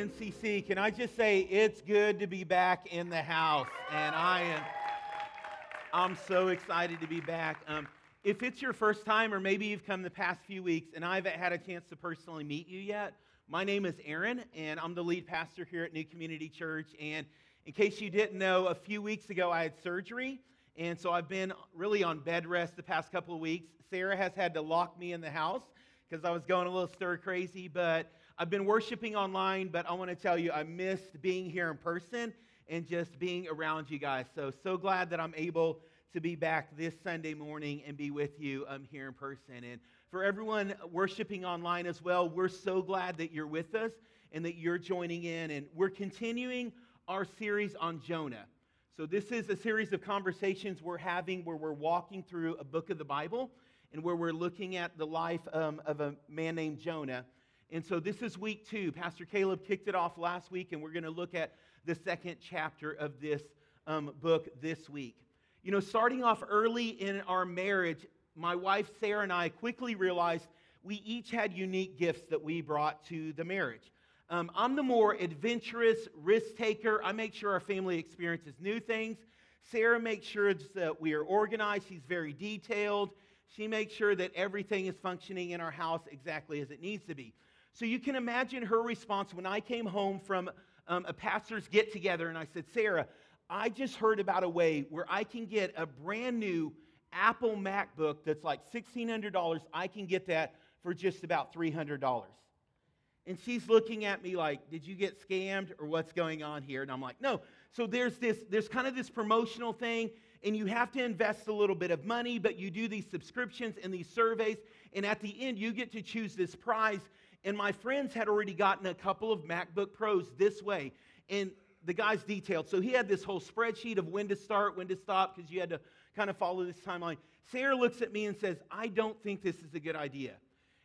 NCC. Can I just say it's good to be back in the house, and I am I'm so excited to be back. Um, if it's your first time, or maybe you've come the past few weeks, and I haven't had a chance to personally meet you yet, my name is Aaron, and I'm the lead pastor here at New Community Church. And in case you didn't know, a few weeks ago I had surgery, and so I've been really on bed rest the past couple of weeks. Sarah has had to lock me in the house because I was going a little stir crazy, but I've been worshiping online, but I want to tell you, I missed being here in person and just being around you guys. So, so glad that I'm able to be back this Sunday morning and be with you um, here in person. And for everyone worshiping online as well, we're so glad that you're with us and that you're joining in. And we're continuing our series on Jonah. So, this is a series of conversations we're having where we're walking through a book of the Bible and where we're looking at the life um, of a man named Jonah. And so this is week two. Pastor Caleb kicked it off last week, and we're going to look at the second chapter of this um, book this week. You know, starting off early in our marriage, my wife Sarah and I quickly realized we each had unique gifts that we brought to the marriage. Um, I'm the more adventurous risk taker. I make sure our family experiences new things. Sarah makes sure that we are organized. She's very detailed. She makes sure that everything is functioning in our house exactly as it needs to be. So you can imagine her response when I came home from um, a pastor's get together and I said, Sarah, I just heard about a way where I can get a brand new Apple MacBook that's like $1,600. I can get that for just about $300. And she's looking at me like, Did you get scammed or what's going on here? And I'm like, No. So there's this, there's kind of this promotional thing, and you have to invest a little bit of money, but you do these subscriptions and these surveys, and at the end, you get to choose this prize and my friends had already gotten a couple of MacBook Pros this way. And the guy's detailed. So he had this whole spreadsheet of when to start, when to stop, because you had to kind of follow this timeline. Sarah looks at me and says, I don't think this is a good idea.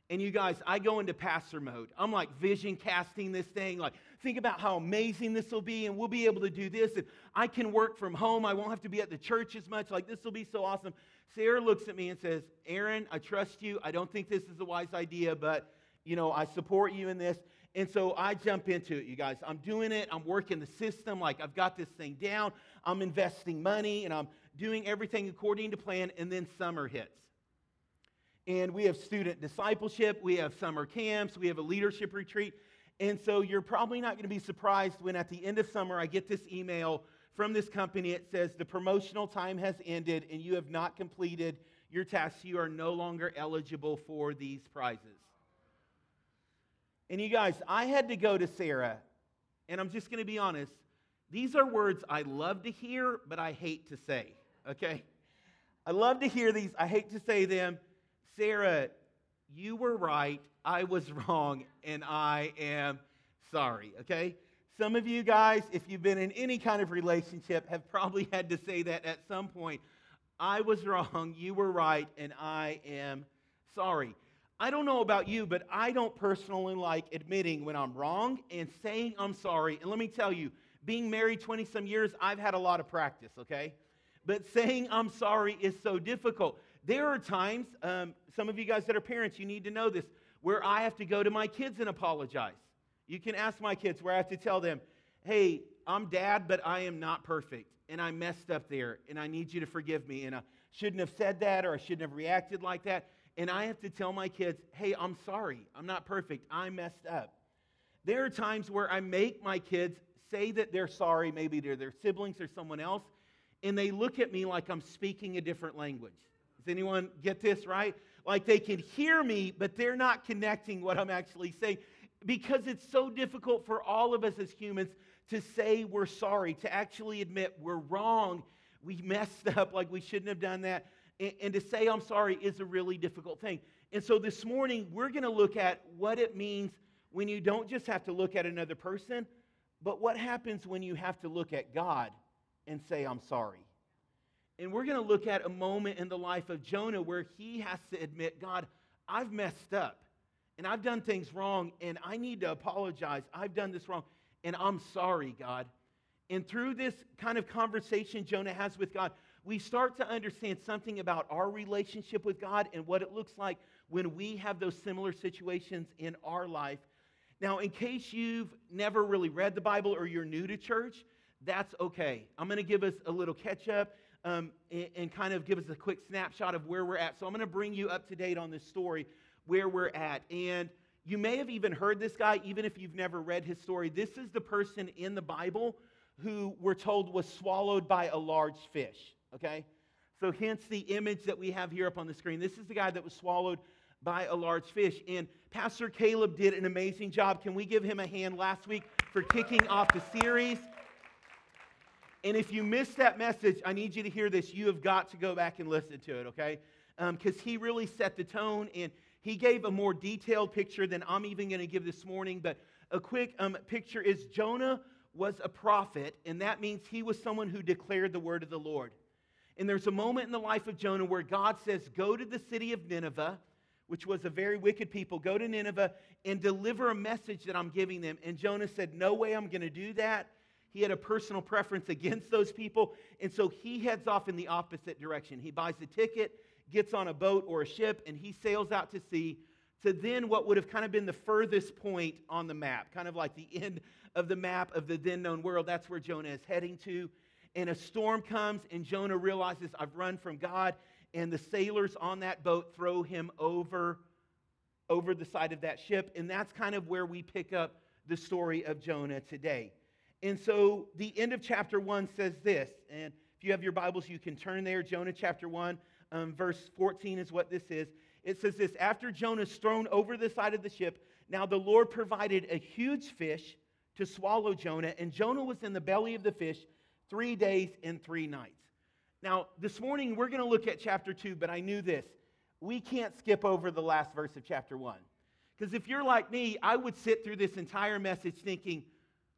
And you guys, I go into pastor mode. I'm like vision casting this thing, like, think about how amazing this will be, and we'll be able to do this. And I can work from home. I won't have to be at the church as much. Like, this will be so awesome. Sarah looks at me and says, Aaron, I trust you. I don't think this is a wise idea, but you know, I support you in this. And so I jump into it, you guys. I'm doing it. I'm working the system. Like I've got this thing down. I'm investing money and I'm doing everything according to plan. And then summer hits. And we have student discipleship. We have summer camps. We have a leadership retreat. And so you're probably not going to be surprised when at the end of summer I get this email from this company. It says the promotional time has ended and you have not completed your tasks. You are no longer eligible for these prizes. And you guys, I had to go to Sarah, and I'm just going to be honest. These are words I love to hear, but I hate to say, okay? I love to hear these, I hate to say them. Sarah, you were right, I was wrong, and I am sorry, okay? Some of you guys, if you've been in any kind of relationship, have probably had to say that at some point. I was wrong, you were right, and I am sorry. I don't know about you, but I don't personally like admitting when I'm wrong and saying I'm sorry. And let me tell you, being married 20 some years, I've had a lot of practice, okay? But saying I'm sorry is so difficult. There are times, um, some of you guys that are parents, you need to know this, where I have to go to my kids and apologize. You can ask my kids where I have to tell them, hey, I'm dad, but I am not perfect. And I messed up there, and I need you to forgive me. And I shouldn't have said that, or I shouldn't have reacted like that and I have to tell my kids, hey, I'm sorry. I'm not perfect. I messed up. There are times where I make my kids say that they're sorry, maybe to their siblings or someone else, and they look at me like I'm speaking a different language. Does anyone get this right? Like they can hear me, but they're not connecting what I'm actually saying because it's so difficult for all of us as humans to say we're sorry, to actually admit we're wrong, we messed up, like we shouldn't have done that. And, and to say I'm sorry is a really difficult thing. And so this morning, we're going to look at what it means when you don't just have to look at another person, but what happens when you have to look at God and say, I'm sorry. And we're going to look at a moment in the life of Jonah where he has to admit, God, I've messed up and I've done things wrong and I need to apologize. I've done this wrong and I'm sorry, God. And through this kind of conversation Jonah has with God, we start to understand something about our relationship with God and what it looks like when we have those similar situations in our life. Now, in case you've never really read the Bible or you're new to church, that's okay. I'm going to give us a little catch up um, and, and kind of give us a quick snapshot of where we're at. So I'm going to bring you up to date on this story, where we're at. And you may have even heard this guy, even if you've never read his story. This is the person in the Bible who we're told was swallowed by a large fish, okay? So, hence the image that we have here up on the screen. This is the guy that was swallowed by a large fish. And Pastor Caleb did an amazing job. Can we give him a hand last week for kicking off the series? And if you missed that message, I need you to hear this. You have got to go back and listen to it, okay? Because um, he really set the tone and he gave a more detailed picture than I'm even going to give this morning. But a quick um, picture is Jonah was a prophet, and that means he was someone who declared the word of the Lord. And there's a moment in the life of Jonah where God says, Go to the city of Nineveh, which was a very wicked people, go to Nineveh and deliver a message that I'm giving them. And Jonah said, No way I'm going to do that. He had a personal preference against those people. And so he heads off in the opposite direction. He buys a ticket, gets on a boat or a ship, and he sails out to sea to then what would have kind of been the furthest point on the map, kind of like the end of the map of the then known world. That's where Jonah is heading to. And a storm comes, and Jonah realizes, I've run from God. And the sailors on that boat throw him over, over the side of that ship. And that's kind of where we pick up the story of Jonah today. And so the end of chapter 1 says this. And if you have your Bibles, you can turn there. Jonah chapter 1, um, verse 14 is what this is. It says this After Jonah's thrown over the side of the ship, now the Lord provided a huge fish to swallow Jonah, and Jonah was in the belly of the fish three days and three nights. Now, this morning we're going to look at chapter 2, but I knew this. We can't skip over the last verse of chapter 1. Because if you're like me, I would sit through this entire message thinking,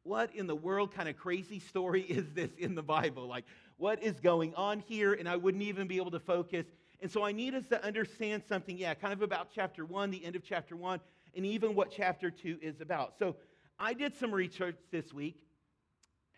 what in the world kind of crazy story is this in the Bible? Like, what is going on here? And I wouldn't even be able to focus. And so I need us to understand something, yeah, kind of about chapter 1, the end of chapter 1, and even what chapter 2 is about. So I did some research this week.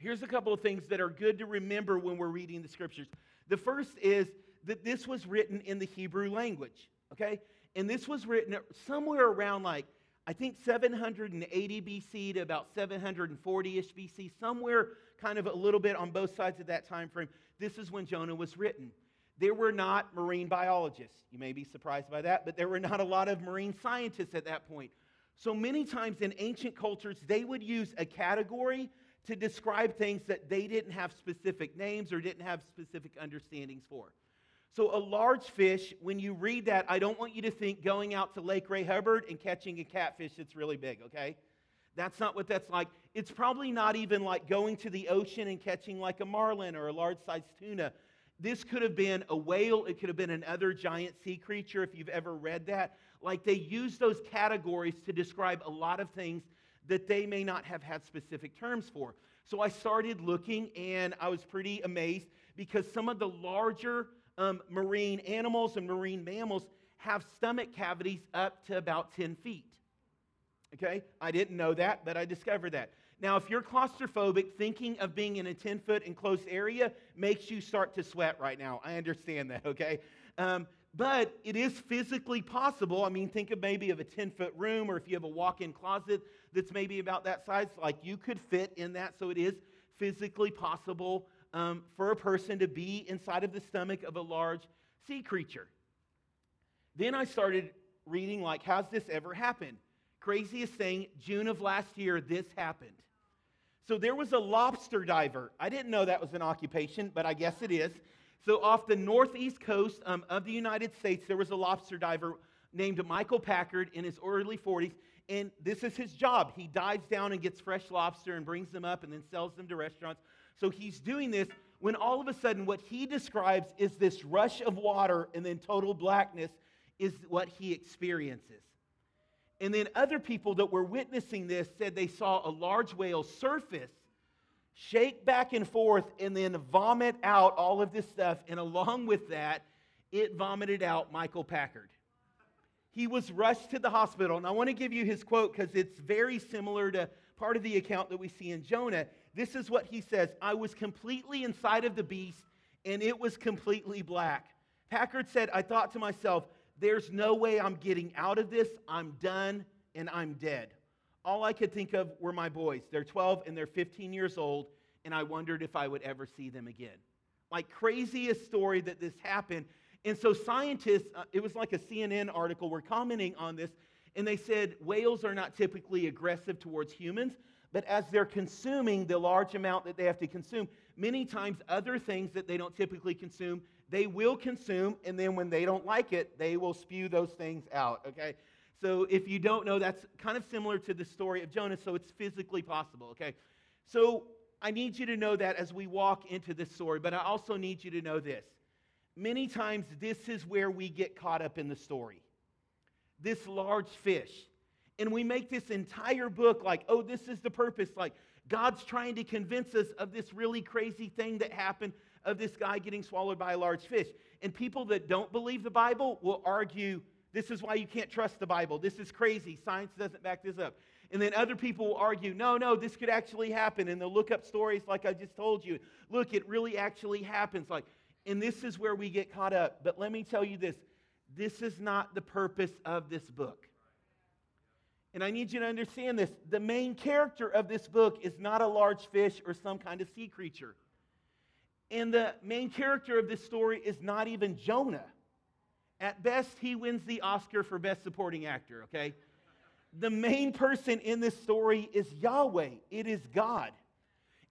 Here's a couple of things that are good to remember when we're reading the scriptures. The first is that this was written in the Hebrew language, okay? And this was written somewhere around like, I think 780 BC to about 740 ish BC, somewhere kind of a little bit on both sides of that time frame. This is when Jonah was written. There were not marine biologists. You may be surprised by that, but there were not a lot of marine scientists at that point. So many times in ancient cultures, they would use a category to describe things that they didn't have specific names or didn't have specific understandings for. So, a large fish, when you read that, I don't want you to think going out to Lake Ray Hubbard and catching a catfish that's really big, okay? That's not what that's like. It's probably not even like going to the ocean and catching like a marlin or a large sized tuna. This could have been a whale, it could have been another giant sea creature if you've ever read that. Like they use those categories to describe a lot of things that they may not have had specific terms for. So I started looking and I was pretty amazed because some of the larger um, marine animals and marine mammals have stomach cavities up to about 10 feet. Okay? I didn't know that, but I discovered that. Now, if you're claustrophobic, thinking of being in a 10 foot enclosed area makes you start to sweat right now. I understand that, okay? Um, but it is physically possible. I mean, think of maybe of a 10 foot room, or if you have a walk in closet that's maybe about that size, like you could fit in that. So it is physically possible um, for a person to be inside of the stomach of a large sea creature. Then I started reading, like, how's this ever happened? Craziest thing, June of last year, this happened. So there was a lobster diver. I didn't know that was an occupation, but I guess it is. So, off the northeast coast um, of the United States, there was a lobster diver named Michael Packard in his early 40s. And this is his job. He dives down and gets fresh lobster and brings them up and then sells them to restaurants. So, he's doing this when all of a sudden, what he describes is this rush of water and then total blackness is what he experiences. And then other people that were witnessing this said they saw a large whale surface shake back and forth, and then vomit out all of this stuff. And along with that, it vomited out Michael Packard. He was rushed to the hospital. And I want to give you his quote because it's very similar to part of the account that we see in Jonah. This is what he says I was completely inside of the beast, and it was completely black. Packard said, I thought to myself, there's no way I'm getting out of this. I'm done and I'm dead. all I could think of were my boys. They're 12 and they're 15 years old, and I wondered if I would ever see them again. Like, craziest story that this happened. And so, scientists, uh, it was like a CNN article, were commenting on this, and they said whales are not typically aggressive towards humans, but as they're consuming the large amount that they have to consume, many times other things that they don't typically consume, they will consume, and then when they don't like it, they will spew those things out, okay? So if you don't know, that's kind of similar to the story of Jonah, so it's physically possible, okay? So I need you to know that as we walk into this story, but I also need you to know this. Many times, this is where we get caught up in the story. This large fish. And we make this entire book like, oh, this is the purpose. Like, God's trying to convince us of this really crazy thing that happened of this guy getting swallowed by a large fish. And people that don't believe the Bible will argue, this is why you can't trust the Bible. This is crazy. Science doesn't back this up. And then other people will argue, no, no, this could actually happen. And they'll look up stories like I just told you. Look, it really actually happens. Like, and this is where we get caught up. But let me tell you this this is not the purpose of this book. And I need you to understand this. The main character of this book is not a large fish or some kind of sea creature. And the main character of this story is not even Jonah. At best, he wins the Oscar for Best Supporting Actor, okay? The main person in this story is Yahweh, it is God.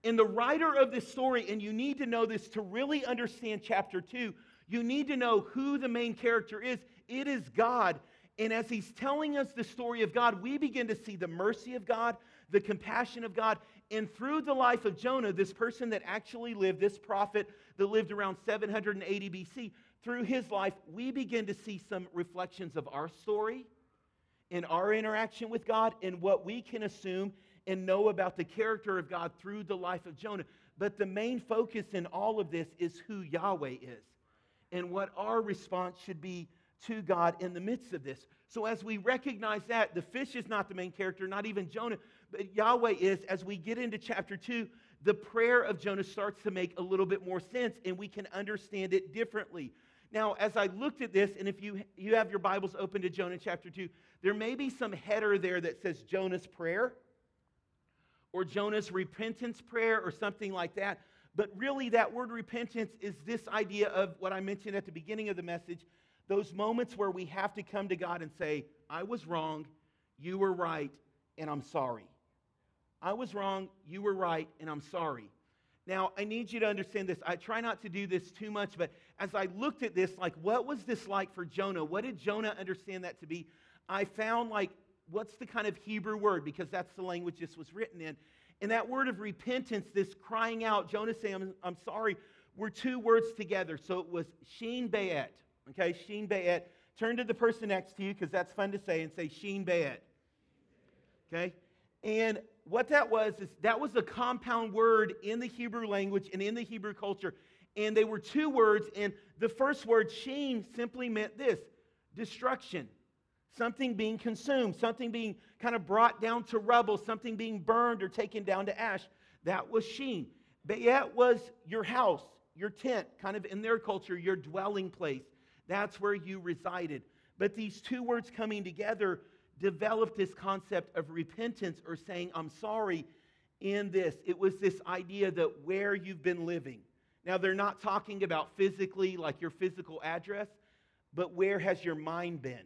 And the writer of this story, and you need to know this to really understand chapter two, you need to know who the main character is. It is God. And as he's telling us the story of God, we begin to see the mercy of God, the compassion of God. And through the life of Jonah, this person that actually lived, this prophet that lived around 780 BC, through his life, we begin to see some reflections of our story in our interaction with God and what we can assume and know about the character of God through the life of Jonah. But the main focus in all of this is who Yahweh is and what our response should be to God in the midst of this. So, as we recognize that, the fish is not the main character, not even Jonah, but Yahweh is. As we get into chapter 2, the prayer of Jonah starts to make a little bit more sense and we can understand it differently. Now, as I looked at this, and if you, you have your Bibles open to Jonah chapter 2, there may be some header there that says Jonah's prayer or Jonah's repentance prayer or something like that. But really, that word repentance is this idea of what I mentioned at the beginning of the message those moments where we have to come to God and say, I was wrong, you were right, and I'm sorry. I was wrong, you were right, and I'm sorry. Now, I need you to understand this. I try not to do this too much, but as I looked at this, like, what was this like for Jonah? What did Jonah understand that to be? I found, like, what's the kind of Hebrew word? Because that's the language this was written in. And that word of repentance, this crying out, Jonah saying, I'm, I'm sorry, were two words together. So it was Sheen Bayet. Okay, Sheen Bayet. Turn to the person next to you because that's fun to say and say Sheen Bayet. Okay? And what that was is that was a compound word in the Hebrew language and in the Hebrew culture. And they were two words, and the first word, sheen, simply meant this destruction. Something being consumed, something being kind of brought down to rubble, something being burned or taken down to ash. That was sheen. Bayet was your house, your tent, kind of in their culture, your dwelling place. That's where you resided. But these two words coming together developed this concept of repentance or saying, I'm sorry in this. It was this idea that where you've been living. Now, they're not talking about physically, like your physical address, but where has your mind been?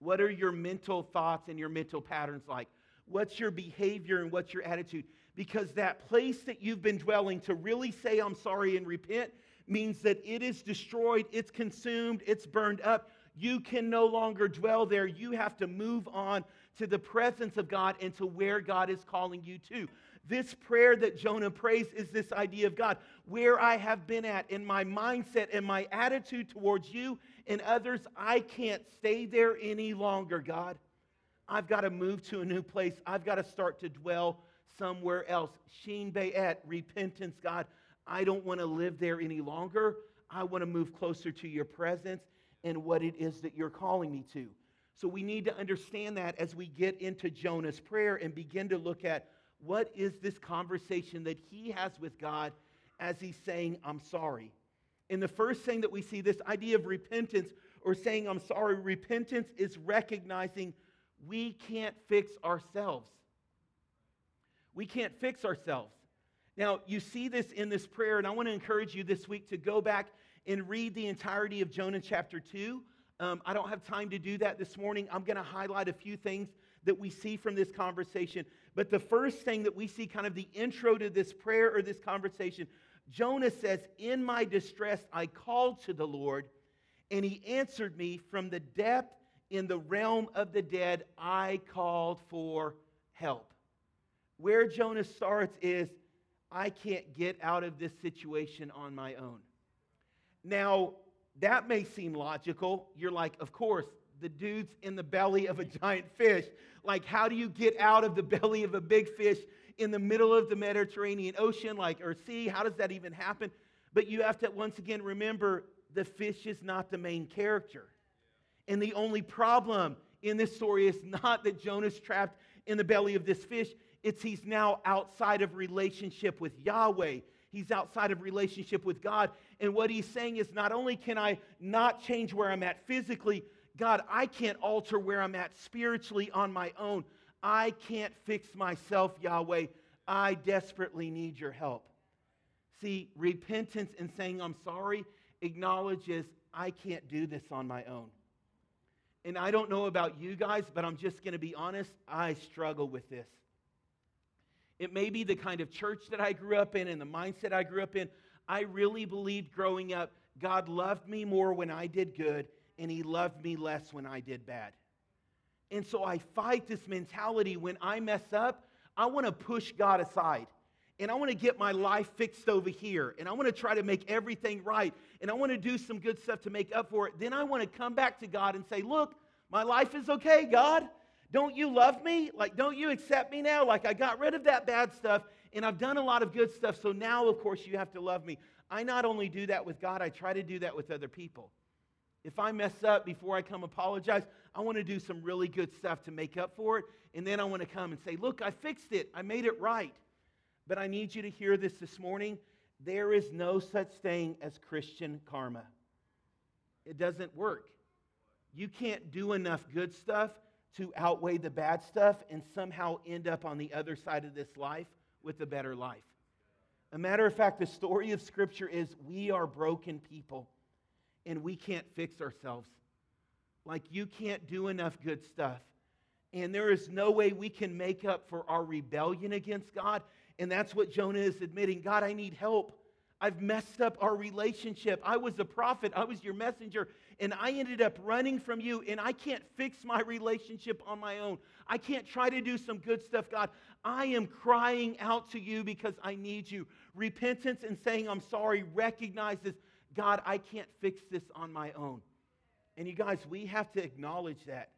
What are your mental thoughts and your mental patterns like? What's your behavior and what's your attitude? Because that place that you've been dwelling to really say, I'm sorry and repent, means that it is destroyed, it's consumed, it's burned up. You can no longer dwell there. You have to move on to the presence of God and to where God is calling you to. This prayer that Jonah prays is this idea of God, where I have been at in my mindset and my attitude towards you and others, I can't stay there any longer, God. I've got to move to a new place. I've got to start to dwell somewhere else. Sheen Bayet, repentance, God. I don't want to live there any longer. I want to move closer to your presence and what it is that you're calling me to. So we need to understand that as we get into Jonah's prayer and begin to look at what is this conversation that he has with God as he's saying, I'm sorry. And the first thing that we see, this idea of repentance or saying, I'm sorry, repentance is recognizing we can't fix ourselves. We can't fix ourselves. Now, you see this in this prayer, and I want to encourage you this week to go back and read the entirety of Jonah chapter 2. Um, I don't have time to do that this morning. I'm going to highlight a few things that we see from this conversation. But the first thing that we see, kind of the intro to this prayer or this conversation, Jonah says, In my distress, I called to the Lord, and he answered me from the depth in the realm of the dead. I called for help. Where Jonah starts is, I can't get out of this situation on my own. Now, that may seem logical. You're like, of course, the dude's in the belly of a giant fish. Like, how do you get out of the belly of a big fish in the middle of the Mediterranean Ocean, like, or sea? How does that even happen? But you have to once again remember the fish is not the main character. And the only problem in this story is not that Jonah's trapped in the belly of this fish, it's he's now outside of relationship with Yahweh. He's outside of relationship with God. And what he's saying is not only can I not change where I'm at physically, God, I can't alter where I'm at spiritually on my own. I can't fix myself, Yahweh. I desperately need your help. See, repentance and saying I'm sorry acknowledges I can't do this on my own. And I don't know about you guys, but I'm just going to be honest, I struggle with this. It may be the kind of church that I grew up in and the mindset I grew up in. I really believed growing up God loved me more when I did good and he loved me less when I did bad. And so I fight this mentality when I mess up, I want to push God aside. And I want to get my life fixed over here. And I want to try to make everything right. And I want to do some good stuff to make up for it. Then I want to come back to God and say, Look, my life is okay, God. Don't you love me? Like, don't you accept me now? Like, I got rid of that bad stuff and I've done a lot of good stuff. So now, of course, you have to love me. I not only do that with God, I try to do that with other people. If I mess up before I come apologize, I want to do some really good stuff to make up for it. And then I want to come and say, Look, I fixed it. I made it right. But I need you to hear this this morning. There is no such thing as Christian karma, it doesn't work. You can't do enough good stuff to outweigh the bad stuff and somehow end up on the other side of this life with a better life. A matter of fact, the story of Scripture is we are broken people and we can't fix ourselves. Like you can't do enough good stuff. And there is no way we can make up for our rebellion against God. And that's what Jonah is admitting God, I need help. I've messed up our relationship. I was a prophet, I was your messenger, and I ended up running from you, and I can't fix my relationship on my own. I can't try to do some good stuff, God. I am crying out to you because I need you. Repentance and saying I'm sorry recognizes, God, I can't fix this on my own. And you guys, we have to acknowledge that.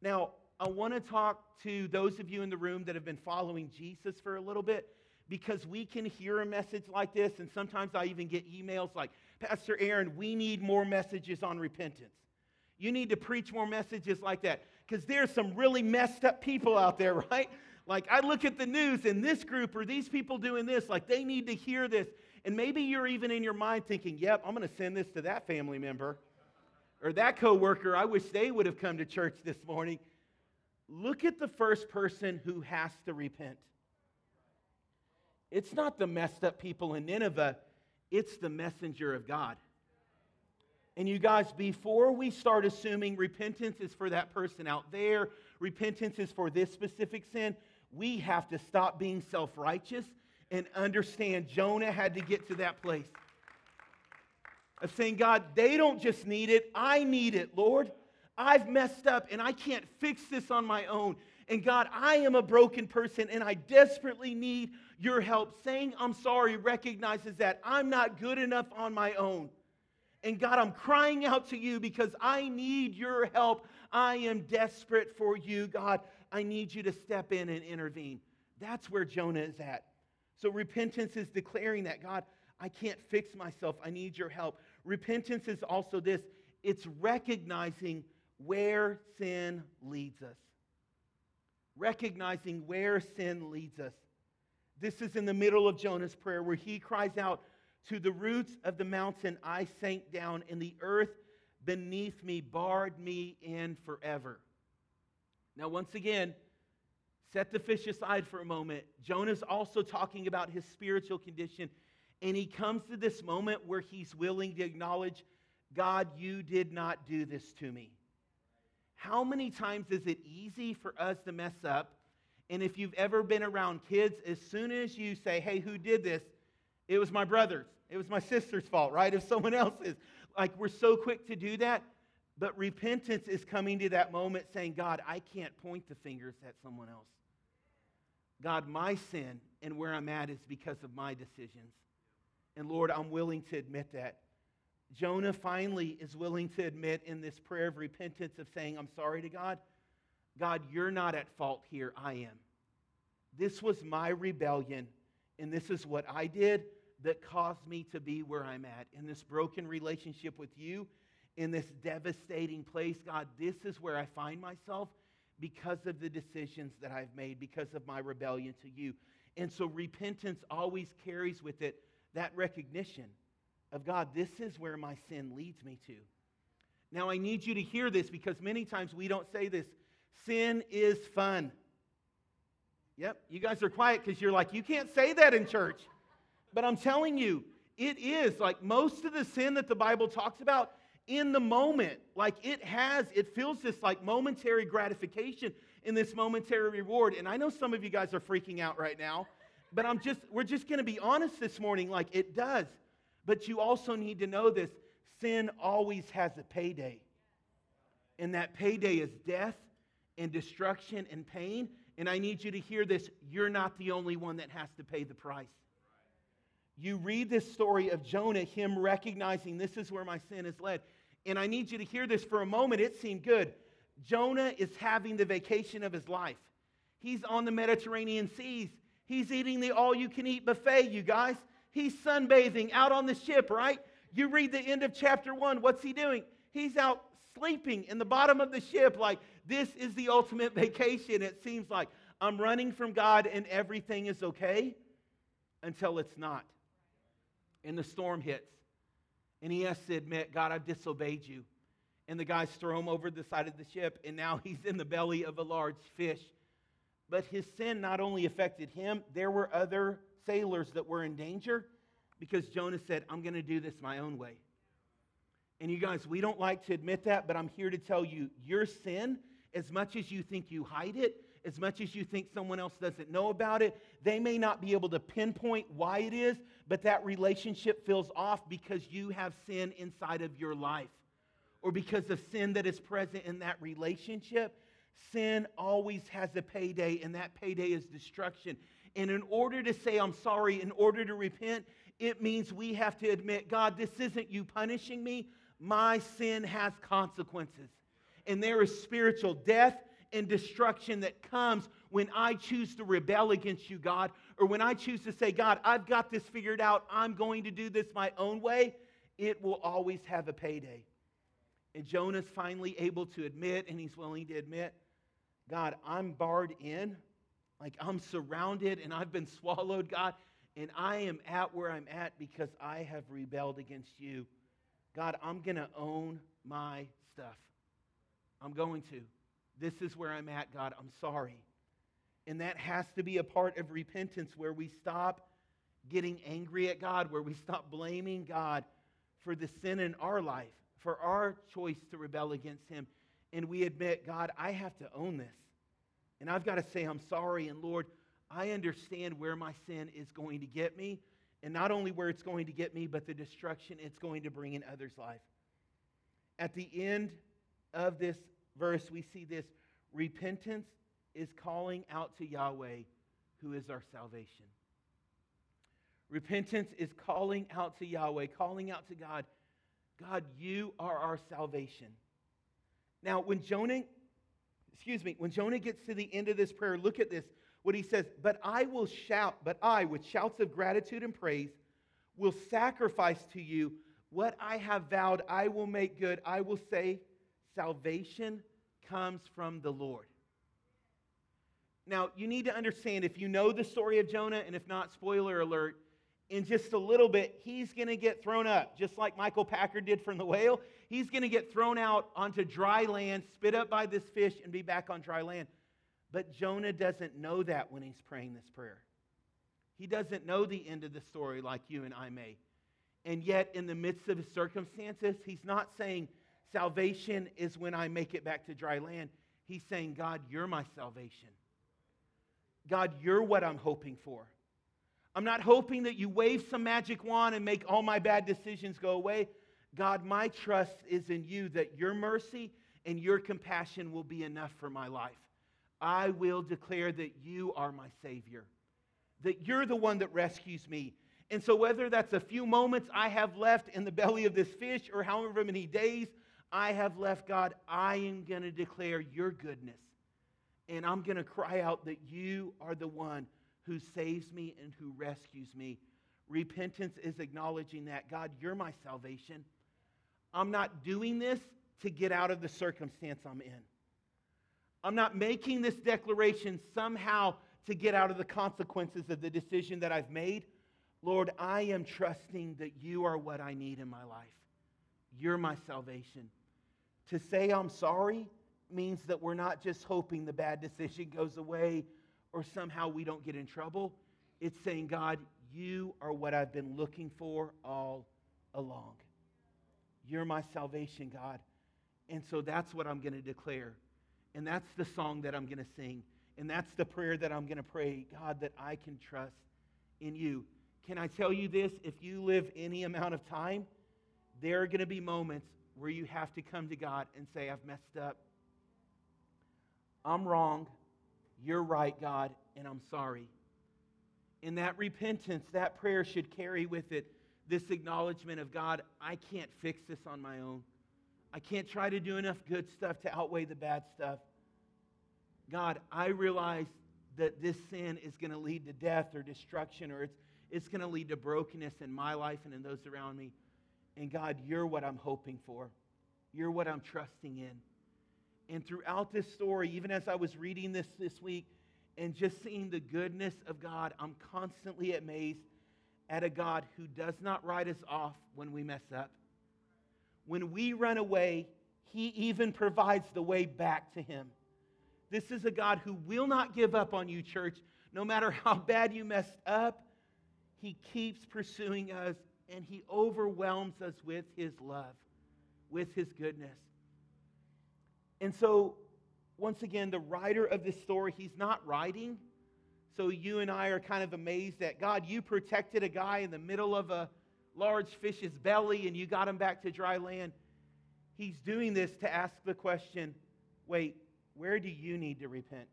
Now, I want to talk to those of you in the room that have been following Jesus for a little bit because we can hear a message like this, and sometimes I even get emails like, Pastor Aaron, we need more messages on repentance. You need to preach more messages like that because there's some really messed up people out there, right? Like, I look at the news and this group or these people doing this, like, they need to hear this. And maybe you're even in your mind thinking, yep, I'm going to send this to that family member or that coworker. I wish they would have come to church this morning. Look at the first person who has to repent. It's not the messed up people in Nineveh, it's the messenger of God. And you guys, before we start assuming repentance is for that person out there, repentance is for this specific sin, we have to stop being self righteous and understand Jonah had to get to that place of saying, God, they don't just need it, I need it, Lord. I've messed up and I can't fix this on my own. And God, I am a broken person and I desperately need your help. Saying I'm sorry recognizes that I'm not good enough on my own. And God, I'm crying out to you because I need your help. I am desperate for you, God. I need you to step in and intervene. That's where Jonah is at. So repentance is declaring that, God, I can't fix myself. I need your help. Repentance is also this it's recognizing where sin leads us. Recognizing where sin leads us. This is in the middle of Jonah's prayer where he cries out, To the roots of the mountain I sank down, and the earth beneath me barred me in forever. Now, once again, set the fish aside for a moment. Jonah's also talking about his spiritual condition, and he comes to this moment where he's willing to acknowledge, God, you did not do this to me. How many times is it easy for us to mess up? And if you've ever been around kids, as soon as you say, hey, who did this? It was my brother's. It was my sister's fault, right? If someone else's. Like, we're so quick to do that. But repentance is coming to that moment saying, God, I can't point the fingers at someone else. God, my sin and where I'm at is because of my decisions. And Lord, I'm willing to admit that. Jonah finally is willing to admit in this prayer of repentance of saying, I'm sorry to God. God, you're not at fault here. I am. This was my rebellion, and this is what I did that caused me to be where I'm at in this broken relationship with you, in this devastating place. God, this is where I find myself because of the decisions that I've made, because of my rebellion to you. And so repentance always carries with it that recognition of God, this is where my sin leads me to. Now, I need you to hear this because many times we don't say this sin is fun. Yep, you guys are quiet because you're like, you can't say that in church. But I'm telling you, it is like most of the sin that the Bible talks about in the moment. Like it has, it feels this like momentary gratification in this momentary reward. And I know some of you guys are freaking out right now, but I'm just, we're just going to be honest this morning. Like it does. But you also need to know this sin always has a payday. And that payday is death and destruction and pain. And I need you to hear this you're not the only one that has to pay the price you read this story of Jonah, him recognizing this is where my sin is led. And I need you to hear this for a moment. It seemed good. Jonah is having the vacation of his life. He's on the Mediterranean seas. He's eating the all you can eat buffet, you guys. He's sunbathing out on the ship, right? You read the end of chapter one. What's he doing? He's out sleeping in the bottom of the ship. Like, this is the ultimate vacation. It seems like I'm running from God and everything is okay until it's not and the storm hits. And he has to admit, God, I've disobeyed you. And the guys throw him over the side of the ship, and now he's in the belly of a large fish. But his sin not only affected him, there were other sailors that were in danger because Jonah said, I'm going to do this my own way. And you guys, we don't like to admit that, but I'm here to tell you your sin, as much as you think you hide it, as much as you think someone else doesn't know about it. They may not be able to pinpoint why it is, but that relationship feels off because you have sin inside of your life or because of sin that is present in that relationship. Sin always has a payday, and that payday is destruction. And in order to say, I'm sorry, in order to repent, it means we have to admit, God, this isn't you punishing me. My sin has consequences. And there is spiritual death and destruction that comes when I choose to rebel against you, God, or when I choose to say, God, I've got this figured out, I'm going to do this my own way, it will always have a payday. And Jonah's finally able to admit, and he's willing to admit, God, I'm barred in, like I'm surrounded and I've been swallowed, God, and I am at where I'm at because I have rebelled against you. God, I'm going to own my stuff. I'm going to. This is where I'm at, God. I'm sorry. And that has to be a part of repentance where we stop getting angry at God, where we stop blaming God for the sin in our life, for our choice to rebel against Him. And we admit, God, I have to own this. And I've got to say, I'm sorry. And Lord, I understand where my sin is going to get me. And not only where it's going to get me, but the destruction it's going to bring in others' life. At the end of this verse, we see this repentance is calling out to Yahweh, who is our salvation. Repentance is calling out to Yahweh, calling out to God, God, you are our salvation. Now, when Jonah, excuse me, when Jonah gets to the end of this prayer, look at this. What he says, but I will shout, but I, with shouts of gratitude and praise, will sacrifice to you what I have vowed I will make good. I will say, salvation comes from the Lord. Now, you need to understand if you know the story of Jonah, and if not, spoiler alert, in just a little bit, he's going to get thrown up, just like Michael Packard did from the whale. He's going to get thrown out onto dry land, spit up by this fish, and be back on dry land. But Jonah doesn't know that when he's praying this prayer. He doesn't know the end of the story like you and I may. And yet, in the midst of his circumstances, he's not saying, Salvation is when I make it back to dry land. He's saying, God, you're my salvation. God, you're what I'm hoping for. I'm not hoping that you wave some magic wand and make all my bad decisions go away. God, my trust is in you that your mercy and your compassion will be enough for my life. I will declare that you are my Savior, that you're the one that rescues me. And so, whether that's a few moments I have left in the belly of this fish or however many days I have left, God, I am going to declare your goodness. And I'm going to cry out that you are the one who saves me and who rescues me. Repentance is acknowledging that, God, you're my salvation. I'm not doing this to get out of the circumstance I'm in. I'm not making this declaration somehow to get out of the consequences of the decision that I've made. Lord, I am trusting that you are what I need in my life. You're my salvation. To say I'm sorry means that we're not just hoping the bad decision goes away or somehow we don't get in trouble. It's saying, God, you are what I've been looking for all along. You're my salvation, God. And so that's what I'm going to declare. And that's the song that I'm going to sing. And that's the prayer that I'm going to pray God, that I can trust in you. Can I tell you this? If you live any amount of time, there are going to be moments where you have to come to God and say, I've messed up. I'm wrong. You're right, God, and I'm sorry. In that repentance, that prayer should carry with it this acknowledgement of God, I can't fix this on my own. I can't try to do enough good stuff to outweigh the bad stuff. God, I realize that this sin is going to lead to death or destruction, or it's, it's going to lead to brokenness in my life and in those around me. And God, you're what I'm hoping for. You're what I'm trusting in. And throughout this story, even as I was reading this this week and just seeing the goodness of God, I'm constantly amazed at a God who does not write us off when we mess up. When we run away, He even provides the way back to Him. This is a God who will not give up on you, church. No matter how bad you messed up, He keeps pursuing us and He overwhelms us with His love, with His goodness. And so, once again, the writer of this story, he's not writing. So you and I are kind of amazed that God, you protected a guy in the middle of a large fish's belly and you got him back to dry land. He's doing this to ask the question wait, where do you need to repent?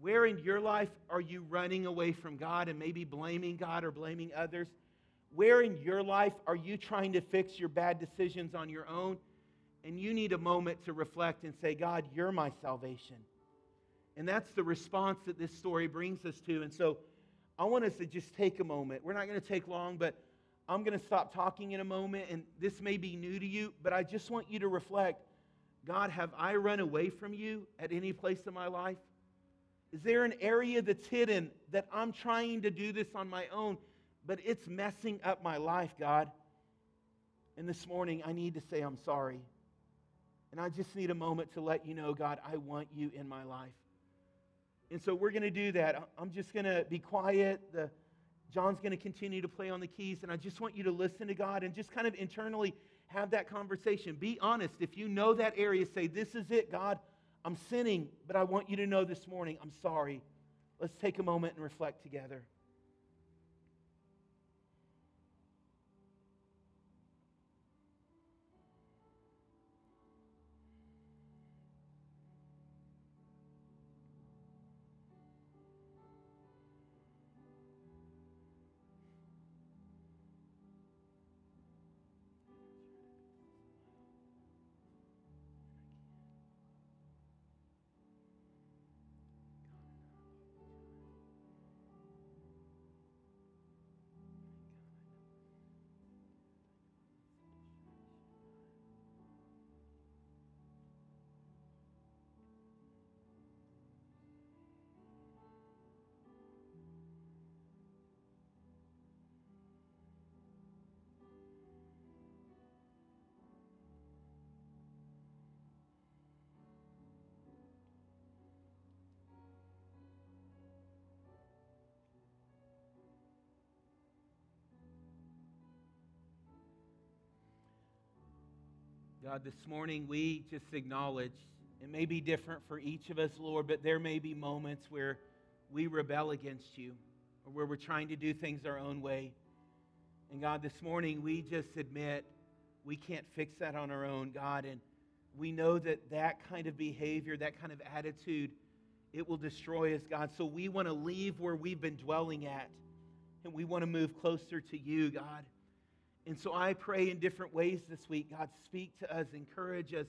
Where in your life are you running away from God and maybe blaming God or blaming others? Where in your life are you trying to fix your bad decisions on your own? And you need a moment to reflect and say, God, you're my salvation. And that's the response that this story brings us to. And so I want us to just take a moment. We're not going to take long, but I'm going to stop talking in a moment. And this may be new to you, but I just want you to reflect God, have I run away from you at any place in my life? Is there an area that's hidden that I'm trying to do this on my own, but it's messing up my life, God? And this morning, I need to say I'm sorry. And I just need a moment to let you know, God, I want you in my life. And so we're going to do that. I'm just going to be quiet. The, John's going to continue to play on the keys. And I just want you to listen to God and just kind of internally have that conversation. Be honest. If you know that area, say, This is it, God. I'm sinning, but I want you to know this morning, I'm sorry. Let's take a moment and reflect together. God, this morning we just acknowledge it may be different for each of us, Lord, but there may be moments where we rebel against you or where we're trying to do things our own way. And God, this morning we just admit we can't fix that on our own, God. And we know that that kind of behavior, that kind of attitude, it will destroy us, God. So we want to leave where we've been dwelling at and we want to move closer to you, God. And so I pray in different ways this week. God, speak to us, encourage us,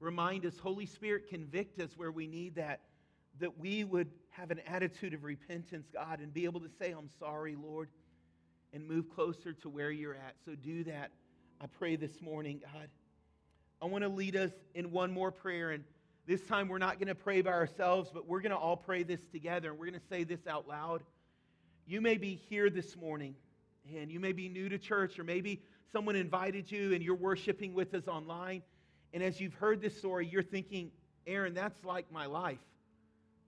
remind us. Holy Spirit, convict us where we need that, that we would have an attitude of repentance, God, and be able to say, I'm sorry, Lord, and move closer to where you're at. So do that. I pray this morning, God. I want to lead us in one more prayer. And this time we're not going to pray by ourselves, but we're going to all pray this together. And we're going to say this out loud. You may be here this morning and you may be new to church, or maybe someone invited you and you're worshiping with us online. And as you've heard this story, you're thinking, Aaron, that's like my life.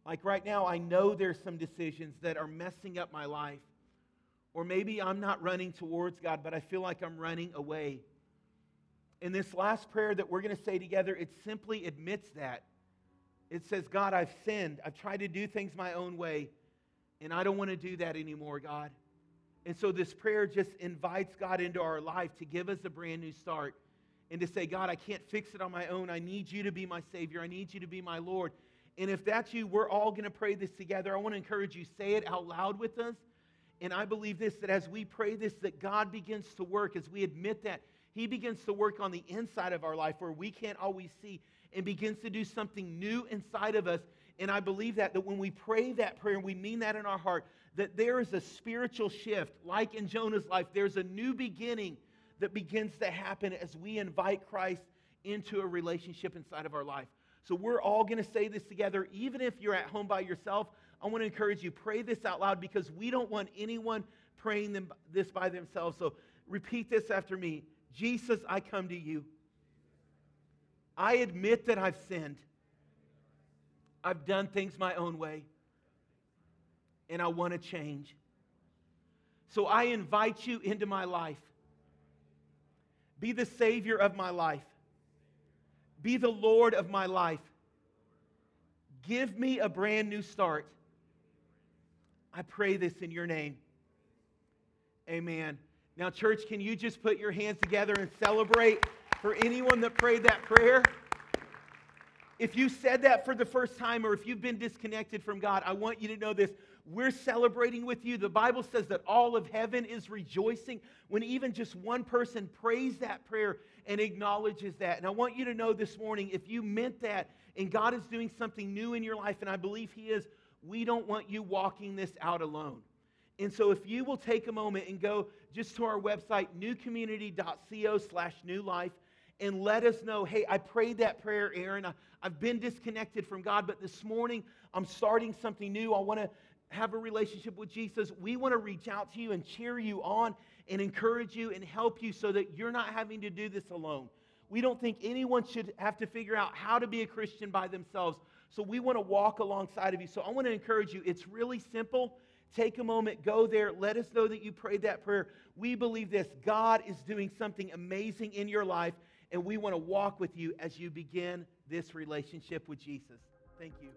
Like right now, I know there's some decisions that are messing up my life. Or maybe I'm not running towards God, but I feel like I'm running away. In this last prayer that we're going to say together, it simply admits that. It says, God, I've sinned. I've tried to do things my own way, and I don't want to do that anymore, God. And so this prayer just invites God into our life to give us a brand new start and to say, God, I can't fix it on my own. I need you to be my Savior. I need you to be my Lord. And if that's you, we're all going to pray this together. I want to encourage you, say it out loud with us. And I believe this that as we pray this, that God begins to work, as we admit that, He begins to work on the inside of our life where we can't always see and begins to do something new inside of us. And I believe that, that when we pray that prayer and we mean that in our heart, that there is a spiritual shift, like in Jonah's life, there's a new beginning that begins to happen as we invite Christ into a relationship inside of our life. So we're all going to say this together, even if you're at home by yourself. I want to encourage you, pray this out loud because we don't want anyone praying them, this by themselves. So repeat this after me Jesus, I come to you. I admit that I've sinned. I've done things my own way and I want to change. So I invite you into my life. Be the Savior of my life. Be the Lord of my life. Give me a brand new start. I pray this in your name. Amen. Now, church, can you just put your hands together and celebrate for anyone that prayed that prayer? If you said that for the first time or if you've been disconnected from God, I want you to know this. We're celebrating with you. The Bible says that all of heaven is rejoicing when even just one person prays that prayer and acknowledges that. And I want you to know this morning if you meant that and God is doing something new in your life, and I believe He is, we don't want you walking this out alone. And so if you will take a moment and go just to our website, newcommunity.co slash new life, and let us know hey, I prayed that prayer, Aaron. I, have been disconnected from God, but this morning I'm starting something new. I want to have a relationship with Jesus. We want to reach out to you and cheer you on and encourage you and help you so that you're not having to do this alone. We don't think anyone should have to figure out how to be a Christian by themselves. So we want to walk alongside of you. So I want to encourage you. It's really simple. Take a moment, go there, let us know that you prayed that prayer. We believe this God is doing something amazing in your life and we want to walk with you as you begin this relationship with Jesus. Thank you.